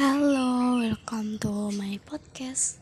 Halo, welcome to my podcast.